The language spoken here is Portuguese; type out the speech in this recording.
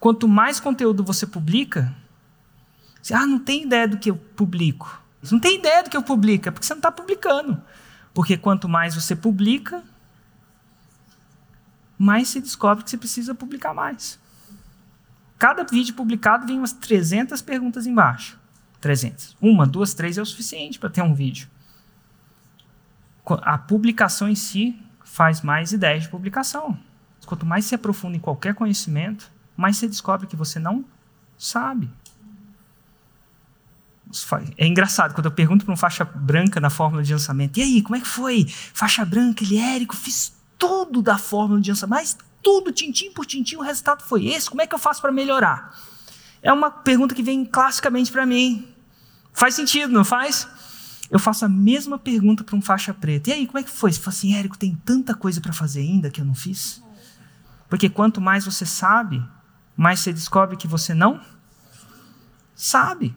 Quanto mais conteúdo você publica, você, ah, não tem ideia do que eu publico. Você não tem ideia do que eu publico, é porque você não está publicando. Porque quanto mais você publica, mais se descobre que você precisa publicar mais. Cada vídeo publicado vem umas 300 perguntas embaixo. 300. Uma, duas, três é o suficiente para ter um vídeo. A publicação em si faz mais ideias de publicação. Quanto mais se aprofunda em qualquer conhecimento, mais você descobre que você não sabe. É engraçado, quando eu pergunto para um faixa branca na fórmula de lançamento, e aí, como é que foi? Faixa branca, ele, Érico, fiz tudo da fórmula de lançamento, mas tudo, tintim por tintim, o resultado foi esse, como é que eu faço para melhorar? É uma pergunta que vem classicamente para mim. Faz sentido, não faz? Eu faço a mesma pergunta para um faixa preta. E aí, como é que foi? Você fala assim, Érico, tem tanta coisa para fazer ainda que eu não fiz? Porque quanto mais você sabe, mais você descobre que você não sabe.